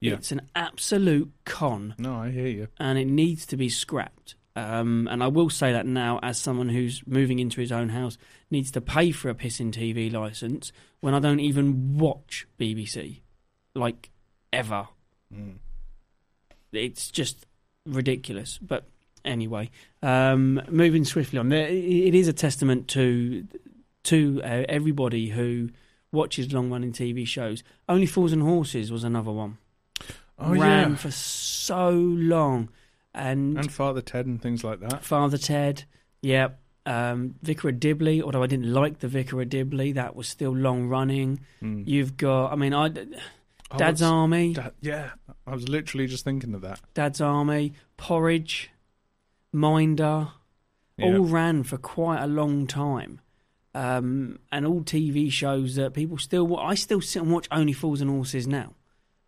Yeah. It's an absolute con No, I hear you. and it needs to be scrapped. Um, and I will say that now, as someone who's moving into his own house, needs to pay for a pissing TV license when I don't even watch BBC, like ever. Mm. It's just ridiculous. But anyway, um, moving swiftly on, there, it is a testament to to uh, everybody who watches long running TV shows. Only Fools and Horses was another one. Oh Ran yeah. for so long, and, And Father Ted and things like that. Father Ted, yep. Um, Vicar of Dibley, although I didn't like the Vicar of Dibley, that was still long running. Mm. You've got, I mean, I, Oh, Dad's what's- Army, Da- yeah, I was literally just thinking of that. Dad's Army, Porridge, Minder, Yeah. all ran for quite a long time. Um, and all TV shows that people still, I still sit and watch Only Fools and Horses now.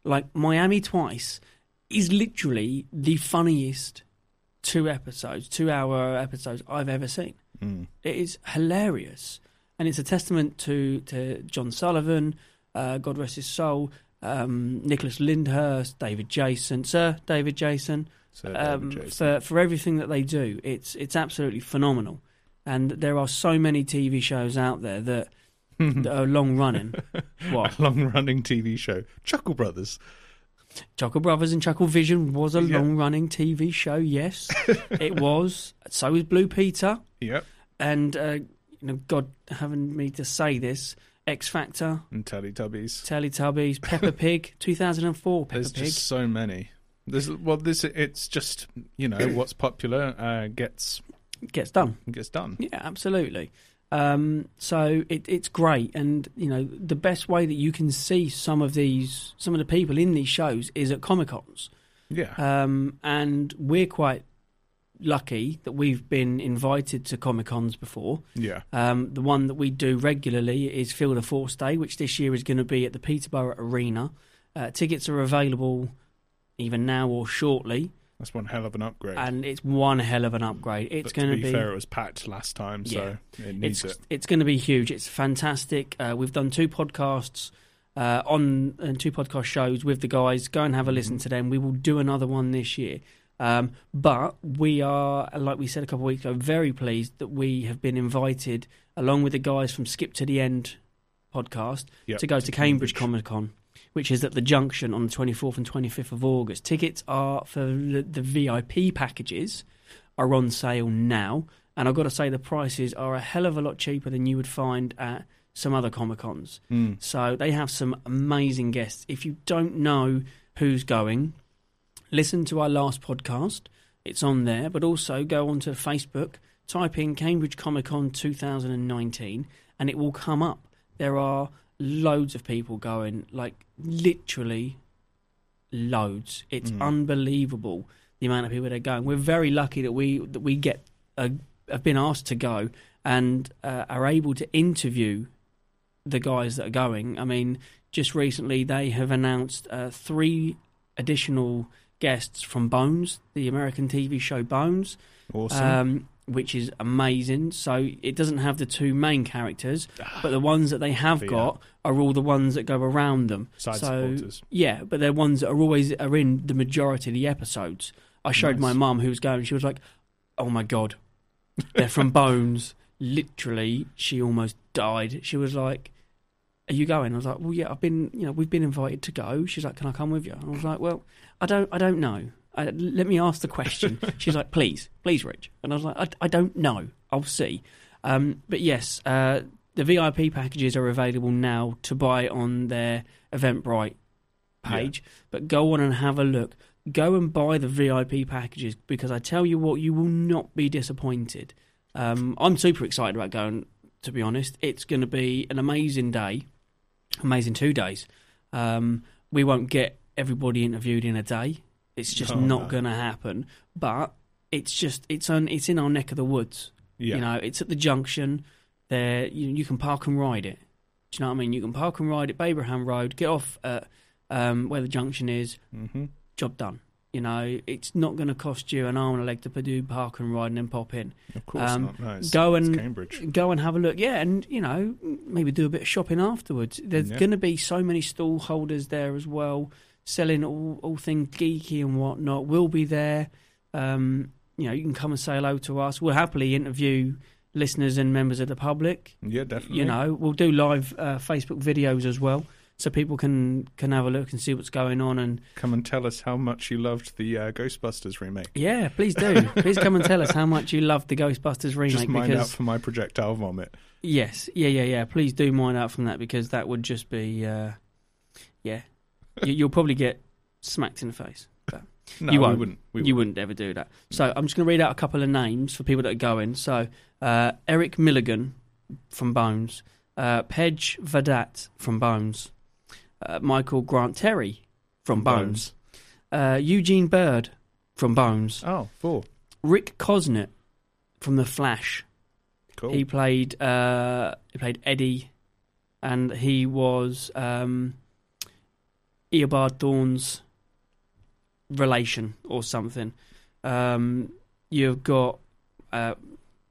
Like Miami Twice is literally the funniest two episodes, two hour episodes I've ever seen. Mm. It is hilarious, and it's a testament to to John Sullivan, uh, God rest his soul, um, Nicholas Lyndhurst, David Jason, Sir David Jason, So David um, Jason. for for everything that they do. It's it's absolutely phenomenal, and there are so many TV shows out there that, that are long running. what a long-running TV show, Chuckle Brothers. Chuckle Brothers and Chuckle Vision was a Yeah. long running TV show. Yes, it was. So was Blue Peter. Yep. and uh, you know, God having me to say this, X Factor, And Teletubbies. Teletubbies, Peppa Pig, 2004 Peppa There's Pig. just so many. There's well, this it's just you know what's popular uh, gets gets done. gets done. Yeah, absolutely. Um, so it, it's great, and you know the best way that you can see some of these, some of the people in these shows is at Comic Cons, Yeah. um, and we're quite lucky that we've been invited to Comic Cons before. yeah. Um, the one that we do regularly is Field of Force Day, which this year is going to be at the Peterborough Arena. Uh, tickets are available either now or shortly, That's one hell of an upgrade. and it's one hell of an upgrade. It's going to be, be fair, it was packed last time, so it needs it's it. it's going to be huge. It's fantastic. Uh, we've done two podcasts uh, on and two podcast shows with the guys. Go and have a listen to them. We will do another one this year. Um, but we are, like we said a couple of weeks ago, very pleased that we have been invited, along with the guys from Skip to the End podcast, Yep, to go to to Cambridge Cambridge. Comic Con, which is at the Junction on the 24th and 25th of August. Tickets are for the, the VIP packages are on sale now, and I've got to say the prices are a hell of a lot cheaper than you would find at some other Comic Cons. Mm. So they have some amazing guests. If you don't know who's going, listen to our last podcast. It's on there, but also go onto Facebook, type in Cambridge Comic Con 2019, and it will come up. There are loads of people going, like literally loads. It's Mm. unbelievable the amount of people that are going. We're very lucky that we that we get uh, have been asked to go and uh, are able to interview the guys that are going. I mean, just recently they have announced uh, three additional guests from Bones, the American TV show Bones, Awesome. um, which is amazing. So it doesn't have the two main characters, ah, but the ones that they have got are all the ones that go around them. Side so, supporters. Yeah, but they're ones that are always are in the majority of the episodes. I showed my mum who was going. She was like, "Oh my god, they're from Bones." Literally, she almost died. She was like, "Are you going?" I was like, "Well, yeah, I've been. You know, we've been invited to go." She's like, "Can I come with you?" And I was like, "Well, I don't. I don't know. I, let me ask the question." She's like, "Please, please, Rich." And I was like, "I, I don't know. I'll see." Um, but yes, uh, the VIP packages are available now to buy on their Eventbrite page. But go on and have a look. Go and buy the VIP packages because I tell you what, you will not be disappointed. Um, I'm super excited about going. To be honest, it's going to be an amazing day, amazing two days. Um, we won't get everybody interviewed in a day. It's just No, not no. going to happen. But it's just it's on it's in our neck of the woods. yeah. You know, it's at the junction. There, you, you can park and ride it. Do you know what I mean? You can park and ride at Babraham Road, get off at um, where the junction is, hmm job done. You know, it's not going to cost you an arm and a leg to do park and ride and then pop in. Of course Um, not. No, it's, go and Cambridge. go and have a look. Yeah, and you know, maybe do a bit of shopping afterwards. There's Yeah. going to be so many stall holders there as well, selling all all things geeky and whatnot. We'll be there. Um, you know, you can come and say hello to us. We'll happily interview listeners and members of the public. Yeah, definitely. You know, we'll do live uh, Facebook videos as well, so people can can have a look and see what's going on. And Come and tell us how much you loved the uh, Ghostbusters remake. yeah, please do. please come and tell us how much you loved the Ghostbusters remake. Just mind because out for my projectile vomit. Yes, yeah, yeah, yeah. Please do mind out from that because that would just be, uh, yeah, you, you'll probably get smacked in the face. No, You we won't. wouldn't. We you wouldn't ever do that. So I'm just going to read out a couple of names for people that are going. So uh, Eric Millegan from Bones, uh, Pej Vahdat from Bones, uh, Michael Grant Terry from Bones, Uh, Eugene Byrd from Bones, Oh, four. Rick Cosnett from The Flash. Cool. He played uh, he played Eddie, and he was um, Eobard Thawne's relation or something. Um, you've got uh,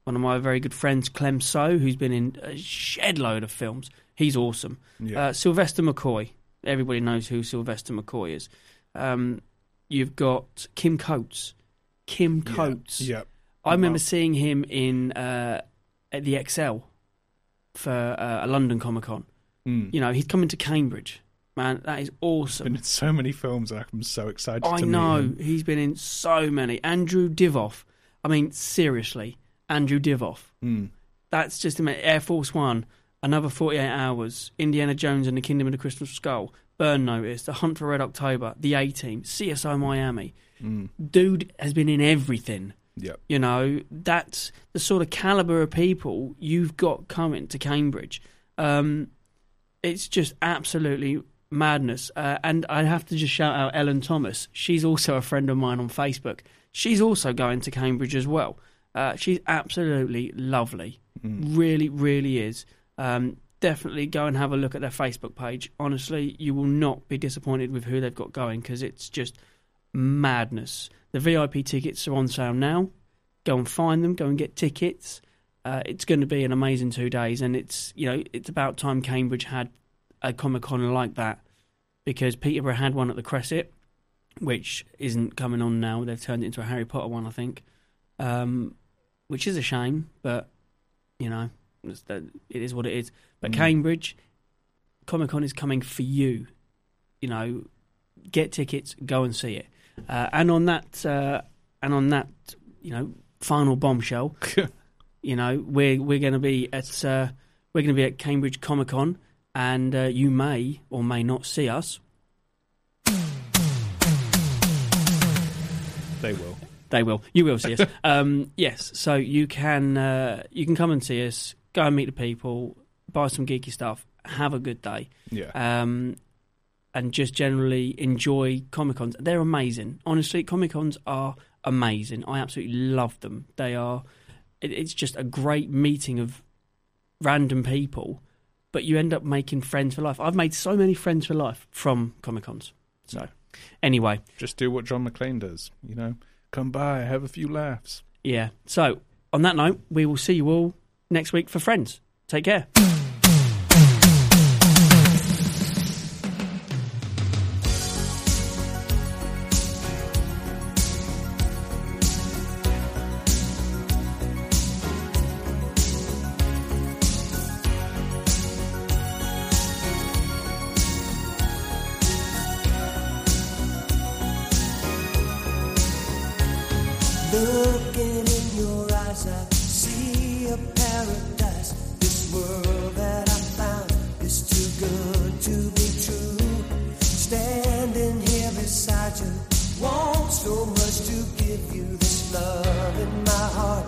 one of my very good friends, Clem So, who's been in a shed load of films. He's awesome. yeah. Uh, Sylvester McCoy. Everybody knows who Sylvester McCoy is. Um, you've got Kim Coates. Kim Yeah. Coates. Yeah. I remember Wow. seeing him in uh, at the ExCeL for uh, a London Comic Con. Mm. You know, he's coming to Cambridge. Man, that is awesome. Been in so many films. I'm so excited I to know meet him. he's been in so many. Andrew Divoff. I mean, seriously, Andrew Divoff. Mm. That's just ama- Air Force One. Another 48 hours. Indiana Jones and the Kingdom of the Crystal Skull. Burn Notice. The Hunt for Red October. The A Team. CSI Miami. Mm. Dude has been in everything. Yep. You know, that's the sort of caliber of people you've got coming to Cambridge. Um, it's just absolutely madness. Uh, and I have to just shout out Ellen Thomas. She's also a friend of mine on Facebook. She's also going to Cambridge as well. Uh, she's absolutely lovely. Mm. Really, really is. Um, definitely go and have a look at their Facebook page. Honestly, you will not be disappointed with who they've got going because it's just madness. The VIP tickets are on sale now. Go and find them. Go and get tickets. Uh, it's going to be an amazing two days, and it's you know it's about time Cambridge had a Comic Con like that because Peterborough had one at the Crescent, which isn't coming on now. They've turned it into a Harry Potter one, I think, um, which is a shame, but you know it is what it is. But Cambridge Comic Con is coming for you. You know, get tickets, go and see it. Uh, and on that, uh, and on that, you know, final bombshell, you know, we're we're going to be at uh, we're going to be at Cambridge Comic Con, and uh, you may or may not see us. They will. They will. You will see us. um, yes. So you can uh, you can come and see us. Go and meet the people. Buy some geeky stuff. Have a good day. Yeah. Um, and just generally enjoy Comic Cons. They're amazing. Honestly, Comic Cons are amazing. I absolutely love them. They are. It, it's just a great meeting of random people, but you end up making friends for life. I've made so many friends for life from Comic Cons. So, anyway, Just do what John McClane does. You know, come by, have a few laughs. yeah. So, on that note, we will see you all next week for Friends. Take care. So much to give you this love in my heart